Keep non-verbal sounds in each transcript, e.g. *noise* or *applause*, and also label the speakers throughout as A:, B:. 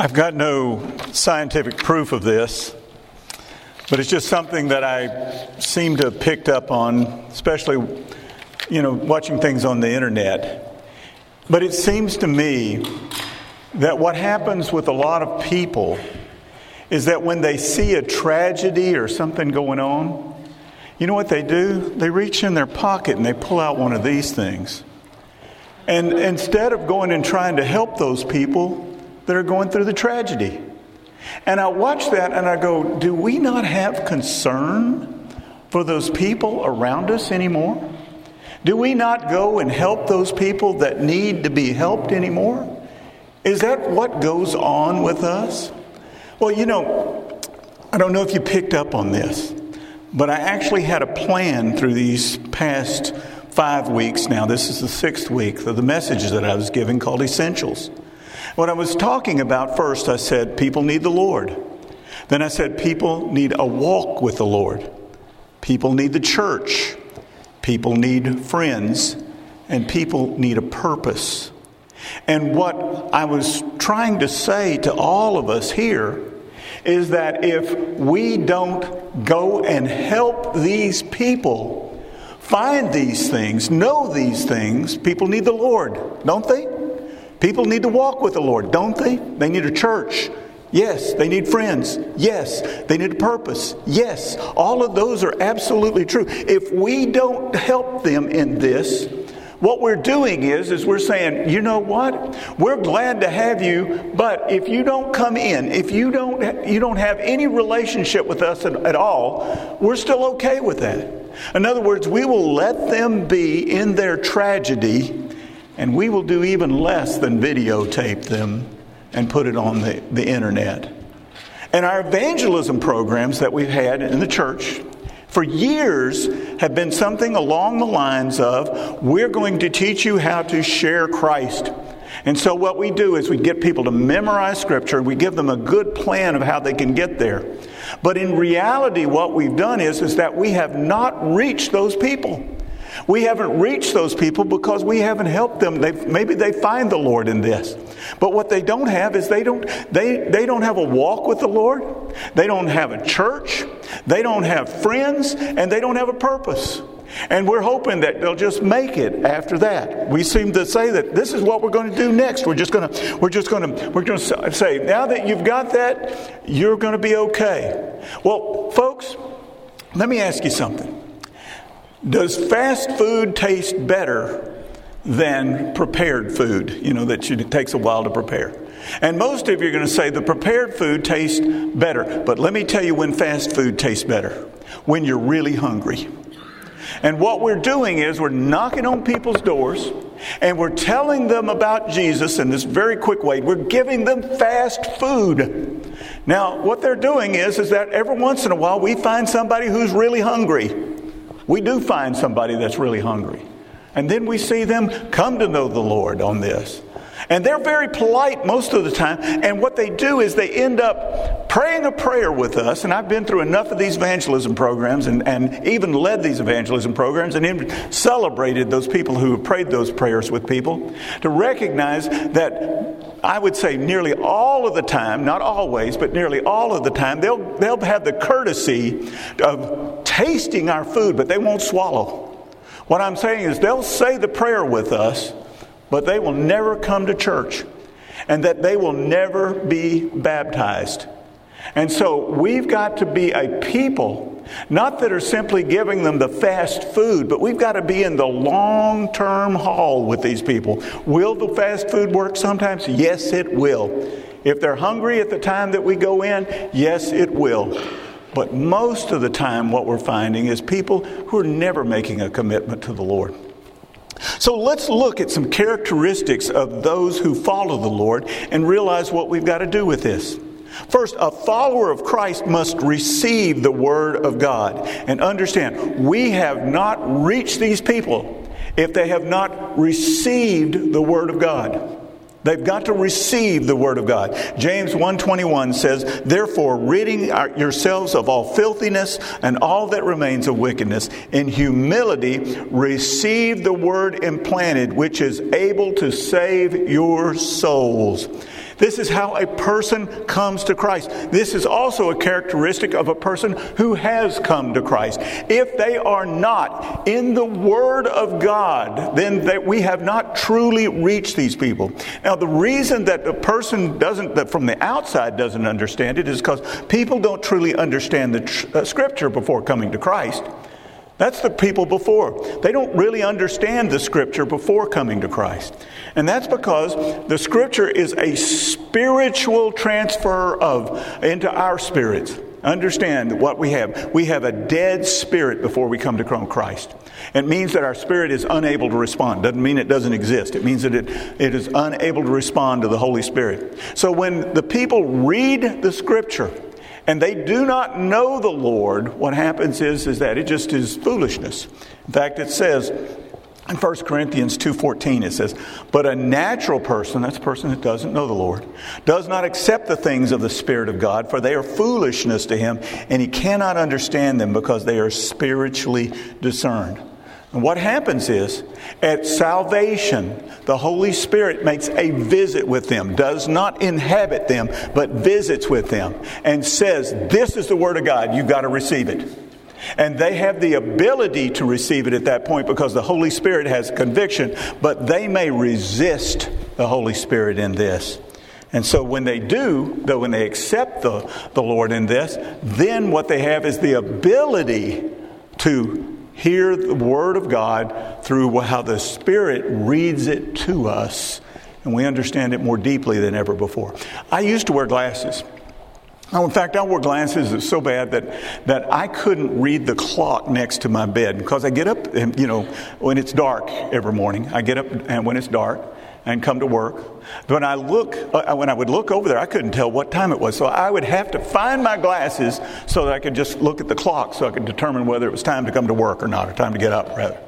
A: I've got no scientific proof of this, but it's just something that I seem to have picked up on, especially, you know, watching things on the internet. But it seems to me that what happens with a lot of people is that when they see a tragedy or something going on, you know what they do? They reach in their pocket and they pull out one of these things. And instead of going and trying to help those people, that are going through the tragedy. And I watch that and I go, do we not have concern for those people around us anymore? Do we not go and help those people that need to be helped anymore? Is that what goes on with us? Well, you know, I don't know if you picked up on this, but I actually had a plan through these past five weeks now. This is the sixth week of the messages that I was giving called Essentials. What I was talking about first, I said people need the Lord. Then I said people need a walk with the Lord. People need the church. People need friends. And people need a purpose. And what I was trying to say to all of us here is that if we don't go and help these people find these things, know these things, people need the Lord, don't they? People need to walk with the Lord, don't they? They need a church. Yes, they need friends. Yes, they need a purpose. Yes, all of those are absolutely true. If we don't help them in this, what we're doing is is we're saying, "You know what? We're glad to have you, but if you don't come in, if you don't you don't have any relationship with us at, at all, we're still okay with that." In other words, we will let them be in their tragedy and we will do even less than videotape them and put it on the, the internet. And our evangelism programs that we've had in the church for years have been something along the lines of we're going to teach you how to share Christ. And so, what we do is we get people to memorize Scripture, and we give them a good plan of how they can get there. But in reality, what we've done is, is that we have not reached those people. We haven't reached those people because we haven't helped them. They, maybe they find the Lord in this. But what they don't have is they don't, they, they don't have a walk with the Lord. They don't have a church. They don't have friends. And they don't have a purpose. And we're hoping that they'll just make it after that. We seem to say that this is what we're going to do next. We're just going to, we're just going to, we're going to say, now that you've got that, you're going to be okay. Well, folks, let me ask you something. Does fast food taste better than prepared food, you know, that it takes a while to prepare? And most of you are going to say the prepared food tastes better. But let me tell you when fast food tastes better when you're really hungry. And what we're doing is we're knocking on people's doors and we're telling them about Jesus in this very quick way. We're giving them fast food. Now, what they're doing is, is that every once in a while we find somebody who's really hungry we do find somebody that's really hungry. And then we see them come to know the Lord on this. And they're very polite most of the time. And what they do is they end up praying a prayer with us. And I've been through enough of these evangelism programs and, and even led these evangelism programs and even celebrated those people who have prayed those prayers with people to recognize that I would say nearly all of the time, not always, but nearly all of the time, they'll, they'll have the courtesy of tasting our food, but they won't swallow. What I'm saying is they'll say the prayer with us, but they will never come to church and that they will never be baptized. And so we've got to be a people, not that are simply giving them the fast food, but we've got to be in the long term haul with these people. Will the fast food work sometimes? Yes, it will. If they're hungry at the time that we go in, yes, it will. But most of the time, what we're finding is people who are never making a commitment to the Lord. So let's look at some characteristics of those who follow the Lord and realize what we've got to do with this. First, a follower of Christ must receive the Word of God and understand we have not reached these people if they have not received the Word of God. They've got to receive the word of God. James 1:21 says, "Therefore, ridding yourselves of all filthiness and all that remains of wickedness, in humility receive the word implanted, which is able to save your souls." This is how a person comes to Christ. This is also a characteristic of a person who has come to Christ. If they are not in the Word of God, then that we have not truly reached these people. Now, the reason that a person doesn't, that from the outside doesn't understand it, is because people don't truly understand the tr- uh, Scripture before coming to Christ. That's the people before. They don't really understand the Scripture before coming to Christ. And that's because the Scripture is a spiritual transfer of into our spirits. Understand what we have. We have a dead spirit before we come to Christ. It means that our spirit is unable to respond. Doesn't mean it doesn't exist. It means that it, it is unable to respond to the Holy Spirit. So when the people read the Scripture, and they do not know the Lord, what happens is, is that it just is foolishness. In fact, it says in 1 Corinthians 2:14 it says, "But a natural person, that's a person that doesn't know the Lord, does not accept the things of the spirit of God, for they are foolishness to him, and he cannot understand them because they are spiritually discerned." And what happens is, at salvation, the Holy Spirit makes a visit with them, does not inhabit them, but visits with them, and says, This is the Word of God, you've got to receive it. And they have the ability to receive it at that point because the Holy Spirit has conviction, but they may resist the Holy Spirit in this. And so when they do, though when they accept the, the Lord in this, then what they have is the ability to hear the Word of God through how the Spirit reads it to us, and we understand it more deeply than ever before. I used to wear glasses. Now, in fact, I wore glasses so bad that, that I couldn't read the clock next to my bed because I get up, and, you know, when it's dark every morning. I get up and when it's dark and come to work. When I look, uh, when I would look over there, I couldn't tell what time it was. So I would have to find my glasses so that I could just look at the clock so I could determine whether it was time to come to work or not, or time to get up, rather.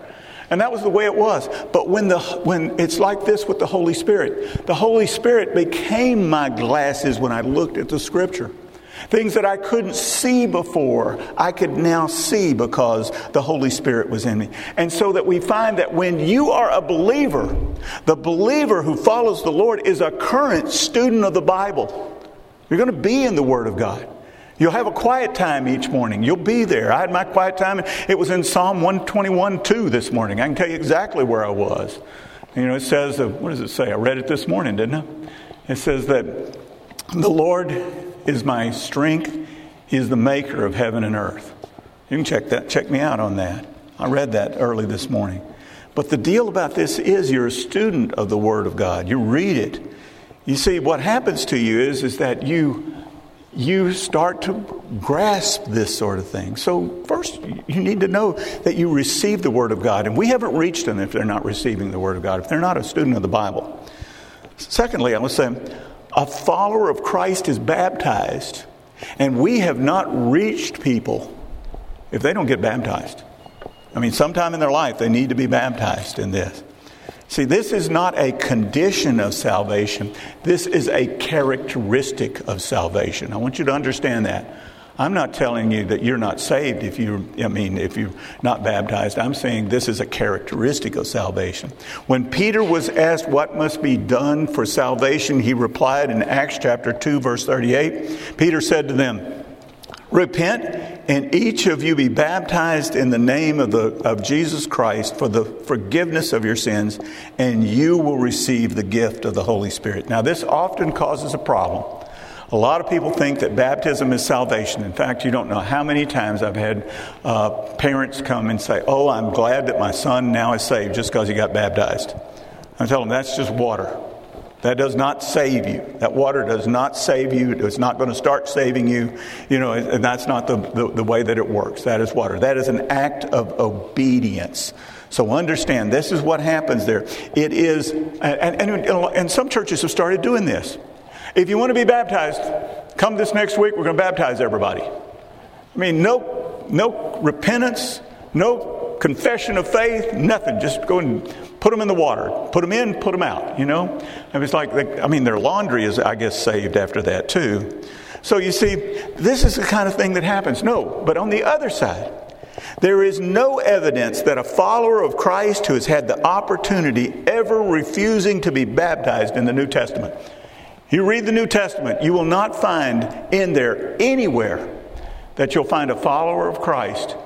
A: And that was the way it was. But when, the, when it's like this with the Holy Spirit, the Holy Spirit became my glasses when I looked at the Scripture. Things that I couldn't see before, I could now see because the Holy Spirit was in me. And so that we find that when you are a believer, the believer who follows the Lord is a current student of the Bible. You're going to be in the Word of God. You'll have a quiet time each morning. You'll be there. I had my quiet time. It was in Psalm 121 2 this morning. I can tell you exactly where I was. You know, it says, uh, what does it say? I read it this morning, didn't I? It says that the Lord is my strength. He is the maker of heaven and earth. You can check that, check me out on that. I read that early this morning. But the deal about this is you're a student of the Word of God. You read it. You see, what happens to you is, is that you you start to grasp this sort of thing. So, first, you need to know that you receive the Word of God. And we haven't reached them if they're not receiving the Word of God, if they're not a student of the Bible. Secondly, I would say a follower of Christ is baptized, and we have not reached people if they don't get baptized. I mean, sometime in their life they need to be baptized in this. See, this is not a condition of salvation. This is a characteristic of salvation. I want you to understand that. I'm not telling you that you're not saved if you I mean if you're not baptized. I'm saying this is a characteristic of salvation. When Peter was asked what must be done for salvation, he replied in Acts chapter 2 verse 38. Peter said to them, Repent and each of you be baptized in the name of, the, of Jesus Christ for the forgiveness of your sins, and you will receive the gift of the Holy Spirit. Now, this often causes a problem. A lot of people think that baptism is salvation. In fact, you don't know how many times I've had uh, parents come and say, Oh, I'm glad that my son now is saved just because he got baptized. I tell them that's just water. That does not save you. That water does not save you. It's not going to start saving you. You know, and that's not the, the, the, way that it works. That is water. That is an act of obedience. So understand, this is what happens there. It is, and, and, and some churches have started doing this. If you want to be baptized, come this next week, we're going to baptize everybody. I mean, no, no repentance, no confession of faith, nothing. Just go and put them in the water. Put them in, put them out, you know? And it's like, they, I mean, their laundry is, I guess, saved after that too. So you see, this is the kind of thing that happens. No, but on the other side, there is no evidence that a follower of Christ who has had the opportunity ever refusing to be baptized in the New Testament. You read the New Testament, you will not find in there anywhere that you'll find a follower of Christ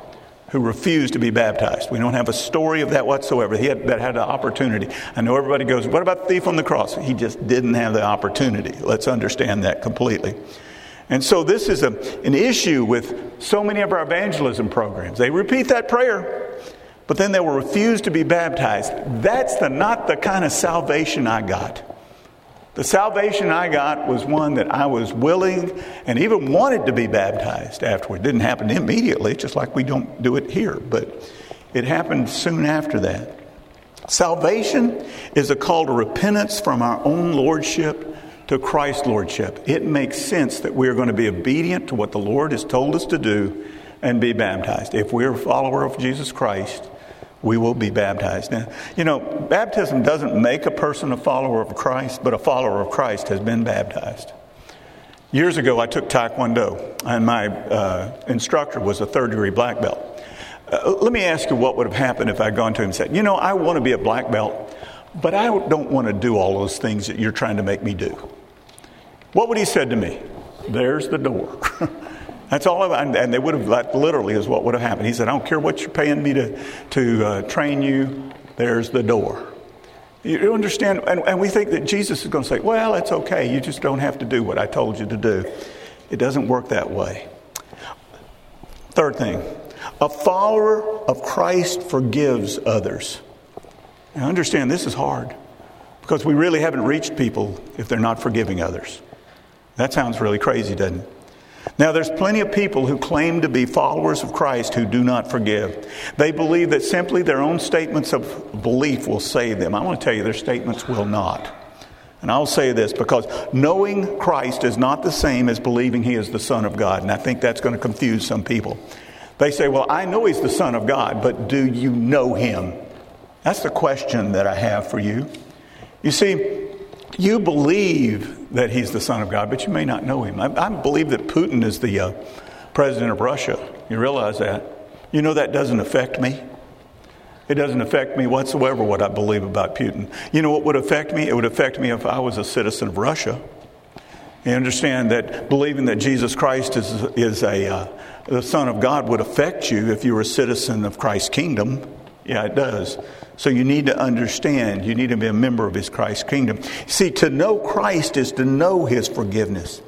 A: who refused to be baptized. We don't have a story of that whatsoever. He had, that had an opportunity. I know everybody goes, What about the thief on the cross? He just didn't have the opportunity. Let's understand that completely. And so, this is a, an issue with so many of our evangelism programs. They repeat that prayer, but then they will refuse to be baptized. That's the, not the kind of salvation I got. The salvation I got was one that I was willing and even wanted to be baptized afterward. It didn't happen immediately, just like we don't do it here, but it happened soon after that. Salvation is a call to repentance from our own lordship to Christ's lordship. It makes sense that we are going to be obedient to what the Lord has told us to do and be baptized. If we're a follower of Jesus Christ, we will be baptized. Now, you know, baptism doesn't make a person a follower of Christ, but a follower of Christ has been baptized. Years ago, I took Taekwondo, and my uh, instructor was a third degree black belt. Uh, let me ask you what would have happened if I'd gone to him and said, You know, I want to be a black belt, but I don't want to do all those things that you're trying to make me do. What would he said to me? There's the door. *laughs* That's all it. And they would have, that literally is what would have happened. He said, I don't care what you're paying me to, to uh, train you, there's the door. You understand? And, and we think that Jesus is going to say, well, it's okay. You just don't have to do what I told you to do. It doesn't work that way. Third thing a follower of Christ forgives others. Now, understand this is hard because we really haven't reached people if they're not forgiving others. That sounds really crazy, doesn't it? Now, there's plenty of people who claim to be followers of Christ who do not forgive. They believe that simply their own statements of belief will save them. I want to tell you, their statements will not. And I'll say this because knowing Christ is not the same as believing he is the Son of God. And I think that's going to confuse some people. They say, Well, I know he's the Son of God, but do you know him? That's the question that I have for you. You see, you believe that he's the Son of God, but you may not know him. I, I believe that Putin is the uh, president of Russia. You realize that? You know that doesn't affect me. It doesn't affect me whatsoever what I believe about Putin. You know what would affect me? It would affect me if I was a citizen of Russia. You understand that believing that Jesus Christ is, is a, uh, the Son of God would affect you if you were a citizen of Christ's kingdom. Yeah, it does. So you need to understand, you need to be a member of his Christ kingdom. See, to know Christ is to know his forgiveness.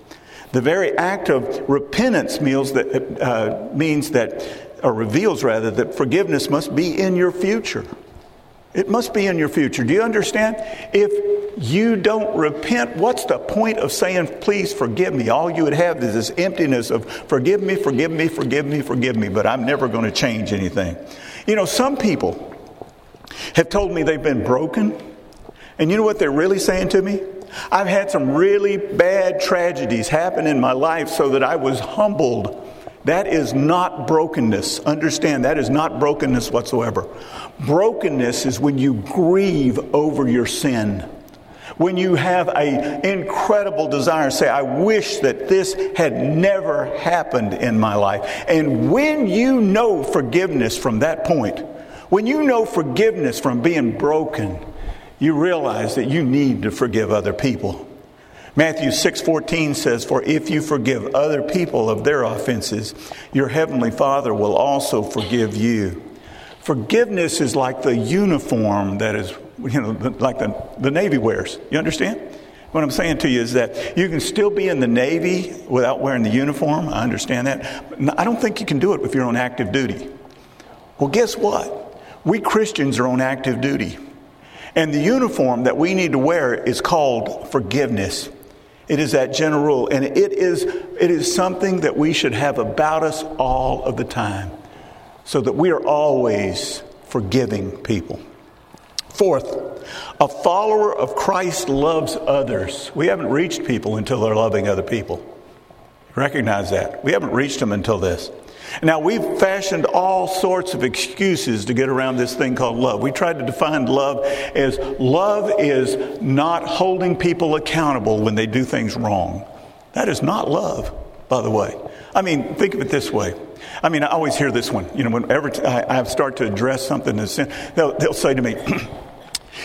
A: The very act of repentance means that, uh, means that, or reveals rather, that forgiveness must be in your future. It must be in your future. Do you understand? If you don't repent, what's the point of saying, please forgive me? All you would have is this emptiness of forgive me, forgive me, forgive me, forgive me, but I'm never going to change anything. You know, some people, have told me they've been broken. And you know what they're really saying to me? I've had some really bad tragedies happen in my life so that I was humbled. That is not brokenness. Understand, that is not brokenness whatsoever. Brokenness is when you grieve over your sin. When you have an incredible desire, to say, I wish that this had never happened in my life. And when you know forgiveness from that point, when you know forgiveness from being broken, you realize that you need to forgive other people. Matthew 6:14 says, "For if you forgive other people of their offenses, your heavenly Father will also forgive you." Forgiveness is like the uniform that is, you know, like the, the Navy wears. You understand? What I'm saying to you is that you can still be in the Navy without wearing the uniform. I understand that. I don't think you can do it if you're on active duty. Well, guess what? We Christians are on active duty. And the uniform that we need to wear is called forgiveness. It is that general rule. And it is, it is something that we should have about us all of the time so that we are always forgiving people. Fourth, a follower of Christ loves others. We haven't reached people until they're loving other people. Recognize that. We haven't reached them until this. Now, we've fashioned all sorts of excuses to get around this thing called love. We tried to define love as love is not holding people accountable when they do things wrong. That is not love, by the way. I mean, think of it this way. I mean, I always hear this one. You know, whenever I, start to address something, they'll, they'll say to me, *clears throat*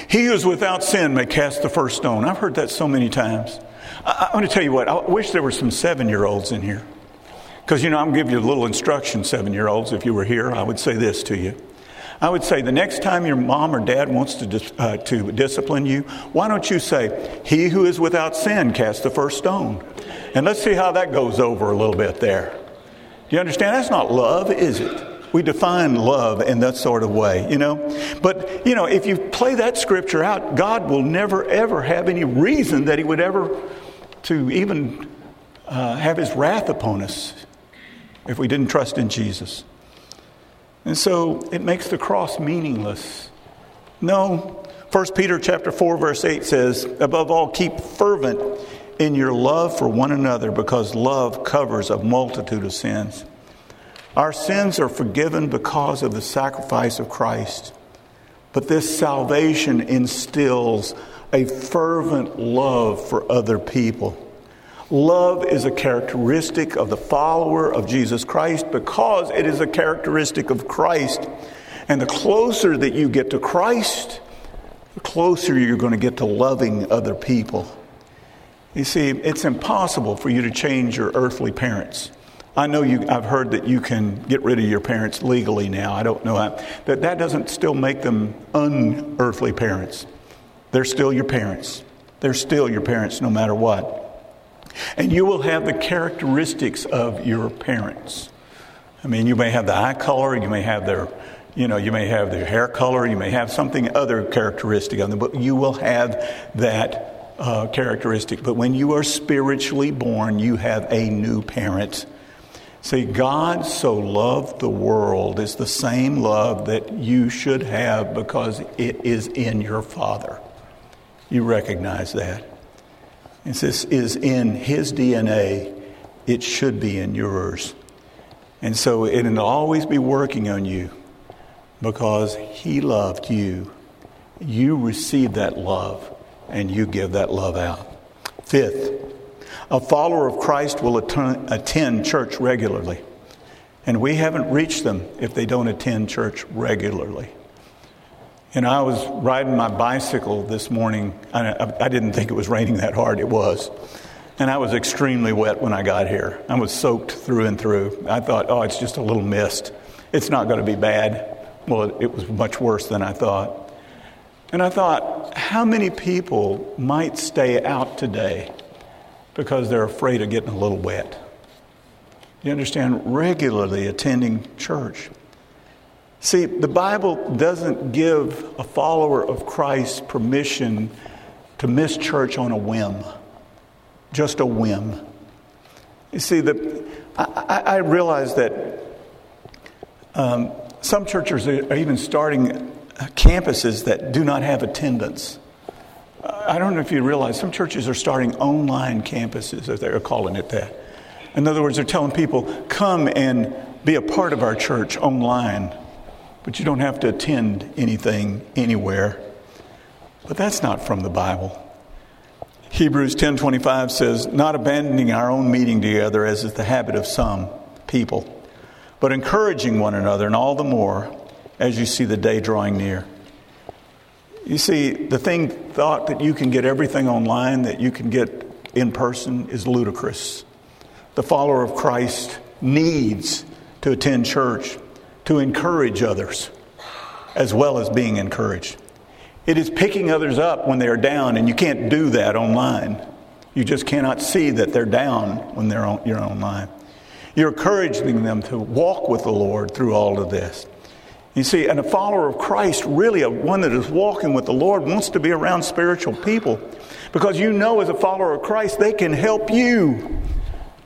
A: He who is without sin may cast the first stone. I've heard that so many times. I, I want to tell you what, I wish there were some seven year olds in here. Because, you know, I'm give you a little instruction, seven year olds. If you were here, I would say this to you. I would say the next time your mom or dad wants to, dis- uh, to discipline you, why don't you say, He who is without sin cast the first stone? And let's see how that goes over a little bit there. Do you understand? That's not love, is it? We define love in that sort of way, you know? But, you know, if you play that scripture out, God will never, ever have any reason that He would ever to even uh, have His wrath upon us if we didn't trust in Jesus. And so it makes the cross meaningless. No, 1 Peter chapter 4 verse 8 says, "Above all keep fervent in your love for one another because love covers a multitude of sins." Our sins are forgiven because of the sacrifice of Christ. But this salvation instills a fervent love for other people. Love is a characteristic of the follower of Jesus Christ because it is a characteristic of Christ. And the closer that you get to Christ, the closer you're going to get to loving other people. You see, it's impossible for you to change your earthly parents. I know you, I've heard that you can get rid of your parents legally now. I don't know how. That, that doesn't still make them unearthly parents. They're still your parents. They're still your parents no matter what. And you will have the characteristics of your parents. I mean, you may have the eye color, you may have their, you know, you may have their hair color, you may have something other characteristic of them, but you will have that uh, characteristic. But when you are spiritually born, you have a new parent. See, God so loved the world is the same love that you should have because it is in your Father. You recognize that. And this is in His DNA, it should be in yours. And so it'll always be working on you because He loved you. You receive that love and you give that love out. Fifth, a follower of Christ will attend church regularly. And we haven't reached them if they don't attend church regularly. And I was riding my bicycle this morning. I, I, didn't think it was raining that hard. It was. And I was extremely wet when I got here. I was soaked through and through. I thought, oh, it's just a little mist. It's not going to be bad. Well, it, it was much worse than I thought. And I thought, how many people might stay out today because they're afraid of getting a little wet. You understand? Regularly attending church. See, the Bible doesn't give a follower of Christ permission to miss church on a whim, just a whim. You see, the, I, I realize that um, some churches are even starting campuses that do not have attendance. I don't know if you realize some churches are starting online campuses, as they're calling it that. In other words, they're telling people, come and be a part of our church online, but you don't have to attend anything anywhere. But that's not from the Bible. Hebrews 10:25 says, "Not abandoning our own meeting together as is the habit of some people, but encouraging one another and all the more as you see the day drawing near." You see, the thing thought that you can get everything online, that you can get in person, is ludicrous. The follower of Christ needs to attend church to encourage others as well as being encouraged. It is picking others up when they are down, and you can't do that online. You just cannot see that they're down when they're on, you're online. You're encouraging them to walk with the Lord through all of this. You see, and a follower of Christ, really a one that is walking with the Lord, wants to be around spiritual people because you know, as a follower of Christ, they can help you.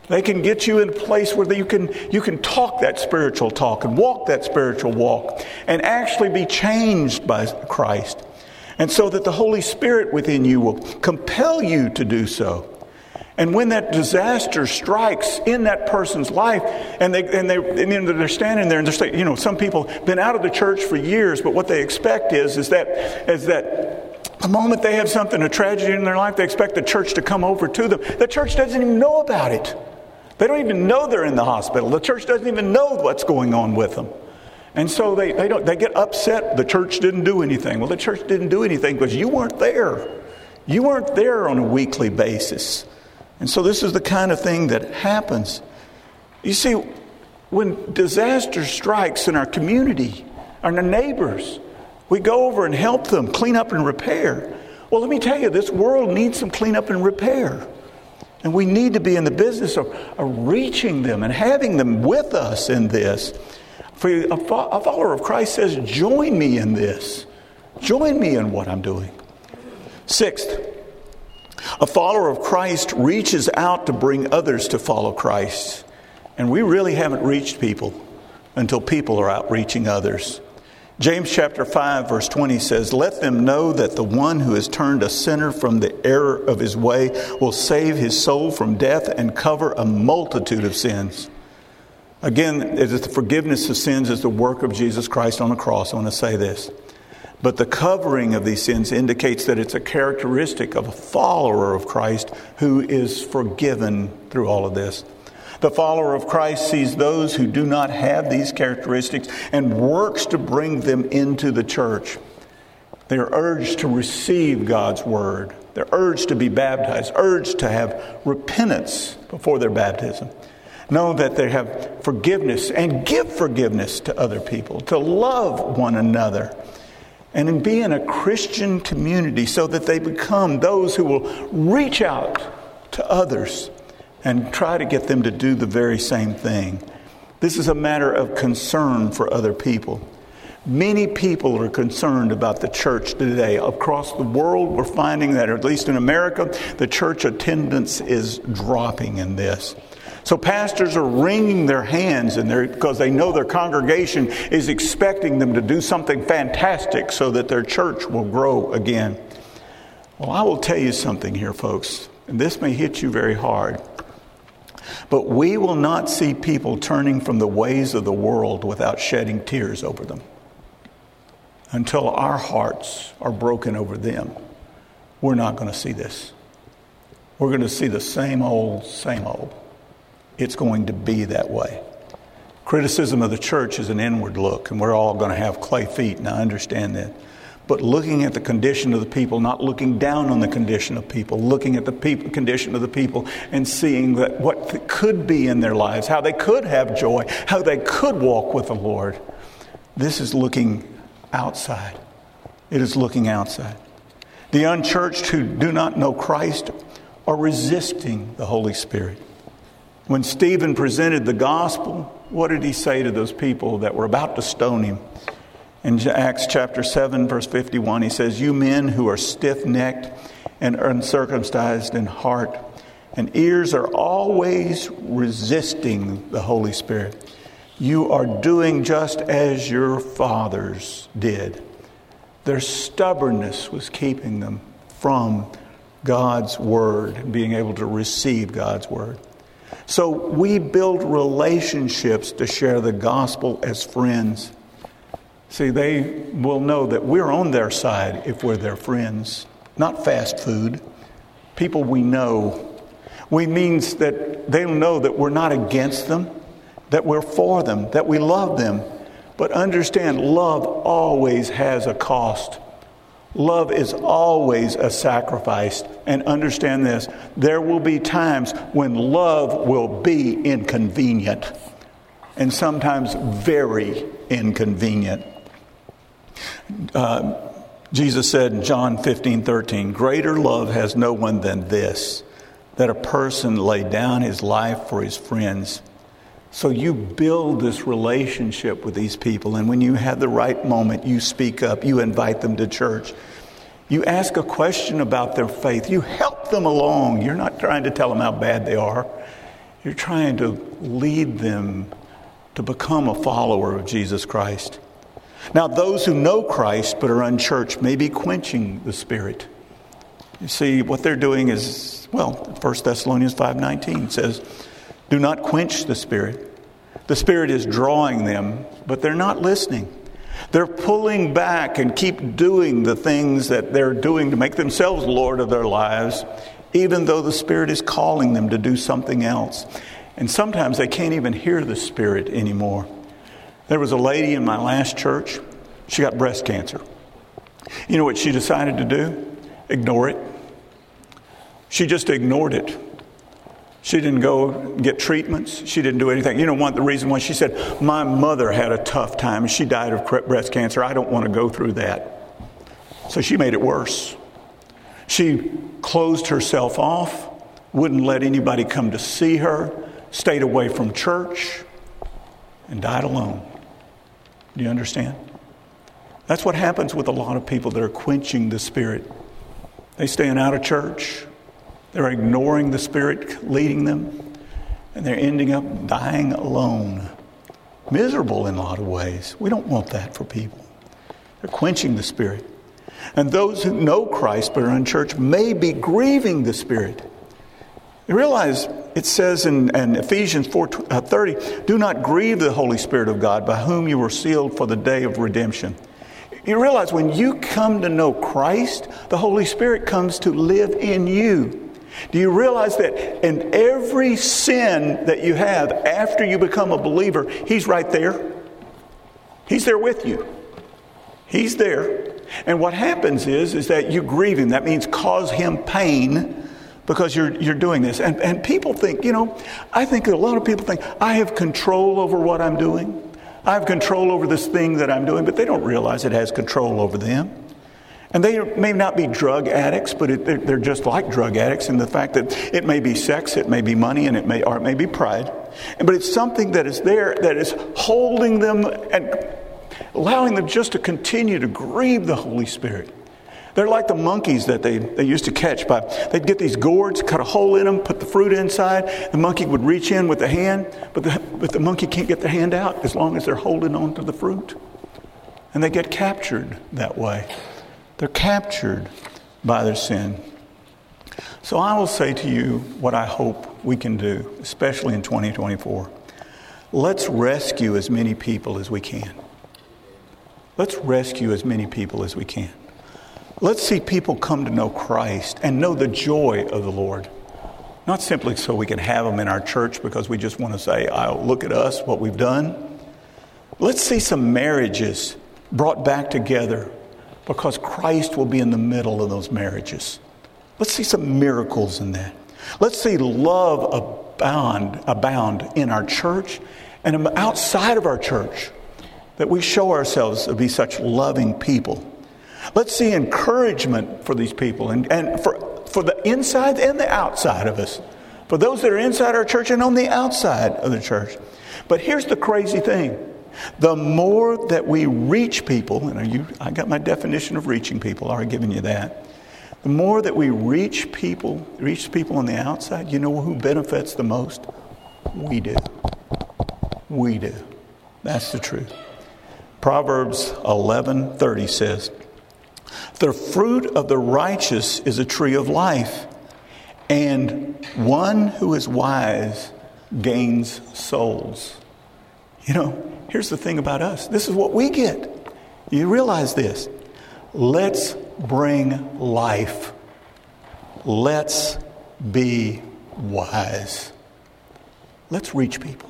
A: They can get you in a place where you can, you can talk that spiritual talk and walk that spiritual walk and actually be changed by Christ. And so that the Holy Spirit within you will compel you to do so. And when that disaster strikes in that person's life, and they and they and they're standing there and they're saying, you know, some people been out of the church for years, but what they expect is is that is that the moment they have something, a tragedy in their life, they expect the church to come over to them. The church doesn't even know about it. They don't even know they're in the hospital. The church doesn't even know what's going on with them. And so they, they, don't, they get upset the church didn't do anything. Well, the church didn't do anything because you weren't there. You weren't there on a weekly basis. And so this is the kind of thing that happens. You see, when disaster strikes in our community, our neighbors, we go over and help them clean up and repair. Well, let me tell you, this world needs some cleanup and repair. And we need to be in the business of, of reaching them and having them with us in this. For a, a follower of Christ says, join me in this. Join me in what I'm doing. Sixth, a follower of Christ reaches out to bring others to follow Christ. And we really haven't reached people until people are out reaching others. James chapter 5 verse 20 says, "Let them know that the one who has turned a sinner from the error of his way will save his soul from death and cover a multitude of sins." Again, it is the forgiveness of sins is the work of Jesus Christ on the cross. I want to say this. But the covering of these sins indicates that it's a characteristic of a follower of Christ who is forgiven through all of this. The follower of Christ sees those who do not have these characteristics and works to bring them into the church. They are urged to receive God's word. They're urged to be baptized, urged to have repentance before their baptism. Know that they have forgiveness and give forgiveness to other people, to love one another, and be in a Christian community so that they become those who will reach out to others and try to get them to do the very same thing. This is a matter of concern for other people. Many people are concerned about the church today. Across the world, we're finding that, at least in America, the church attendance is dropping in this. So pastors are wringing their hands in there because they know their congregation is expecting them to do something fantastic so that their church will grow again. Well, I will tell you something here, folks, and this may hit you very hard. But we will not see people turning from the ways of the world without shedding tears over them until our hearts are broken over them. We're not going to see this. We're going to see the same old, same old it's going to be that way. Criticism of the church is an inward look, and we're all going to have clay feet, and I understand that. But looking at the condition of the people, not looking down on the condition of people, looking at the condition of the people and seeing that what could be in their lives, how they could have joy, how they could walk with the Lord. This is looking outside. It is looking outside. The unchurched who do not know Christ are resisting the Holy Spirit. When Stephen presented the gospel, what did he say to those people that were about to stone him? In Acts chapter 7, verse 51, he says, You men who are stiff necked and uncircumcised in heart and ears are always resisting the Holy Spirit. You are doing just as your fathers did. Their stubbornness was keeping them from God's word, being able to receive God's word. So we build relationships to share the gospel as friends. See, they will know that we're on their side if we're their friends, not fast food. People we know. We means that they'll know that we're not against them, that we're for them, that we love them. But understand, love always has a cost. Love is always a sacrifice. And understand this there will be times when love will be inconvenient, and sometimes very inconvenient. Uh, Jesus said in John 15 13, Greater love has no one than this, that a person lay down his life for his friends. So you build this relationship with these people, and when you have the right moment, you speak up, you invite them to church. You ask a question about their faith. You help them along. You're not trying to tell them how bad they are. You're trying to lead them to become a follower of Jesus Christ. Now, those who know Christ but are unchurched may be quenching the Spirit. You see, what they're doing is, well, 1 Thessalonians 5.19 says, do not quench the Spirit. The Spirit is drawing them, but they're not listening. They're pulling back and keep doing the things that they're doing to make themselves Lord of their lives, even though the Spirit is calling them to do something else. And sometimes they can't even hear the Spirit anymore. There was a lady in my last church, she got breast cancer. You know what she decided to do? Ignore it. She just ignored it. She didn't go get treatments. She didn't do anything. You know what? The reason why she said, My mother had a tough time she died of breast cancer. I don't want to go through that. So she made it worse. She closed herself off, wouldn't let anybody come to see her, stayed away from church, and died alone. Do you understand? That's what happens with a lot of people that are quenching the Spirit. They're staying out of church, they're ignoring the Spirit leading them, and they're ending up dying alone. Miserable in a lot of ways. We don't want that for people. They're quenching the Spirit. And those who know Christ but are in church may be grieving the Spirit. You realize it says in, in Ephesians 4:30, uh, "Do not grieve the Holy Spirit of God, by whom you were sealed for the day of redemption." You realize when you come to know Christ, the Holy Spirit comes to live in you. Do you realize that in every sin that you have after you become a believer, He's right there? He's there with you. He's there. And what happens is, is that you grieve him. That means cause him pain because you're, you're doing this. And, and people think, you know, I think a lot of people think, I have control over what I'm doing. I have control over this thing that I'm doing, but they don't realize it has control over them. And they may not be drug addicts, but it, they're, just like drug addicts in the fact that it may be sex, it may be money, and it may, or it may be pride. But it's something that is there that is holding them and allowing them just to continue to grieve the Holy Spirit. They're like the monkeys that they, they used to catch by they'd get these gourds, cut a hole in them, put the fruit inside. The monkey would reach in with the hand, but the, but the monkey can't get the hand out as long as they're holding on to the fruit. And they get captured that way. They're captured by their sin. So I will say to you what I hope we can do, especially in 2024. Let's rescue as many people as we can. Let's rescue as many people as we can. Let's see people come to know Christ and know the joy of the Lord. Not simply so we can have them in our church because we just want to say, oh, look at us, what we've done. Let's see some marriages brought back together because Christ will be in the middle of those marriages. Let's see some miracles in that. Let's see love abound, abound in our church and outside of our church that we show ourselves to be such loving people. Let's see encouragement for these people and, and for, for the inside and the outside of us, for those that are inside our church and on the outside of the church. But here's the crazy thing the more that we reach people, and you, I got my definition of reaching people, I've given you that. The more that we reach people, reach people on the outside, you know who benefits the most? We do. We do. That's the truth. Proverbs 11:30 says, "The fruit of the righteous is a tree of life, and one who is wise gains souls." You know, here's the thing about us. This is what we get. You realize this. Let's bring life. Let's be wise. Let's reach people.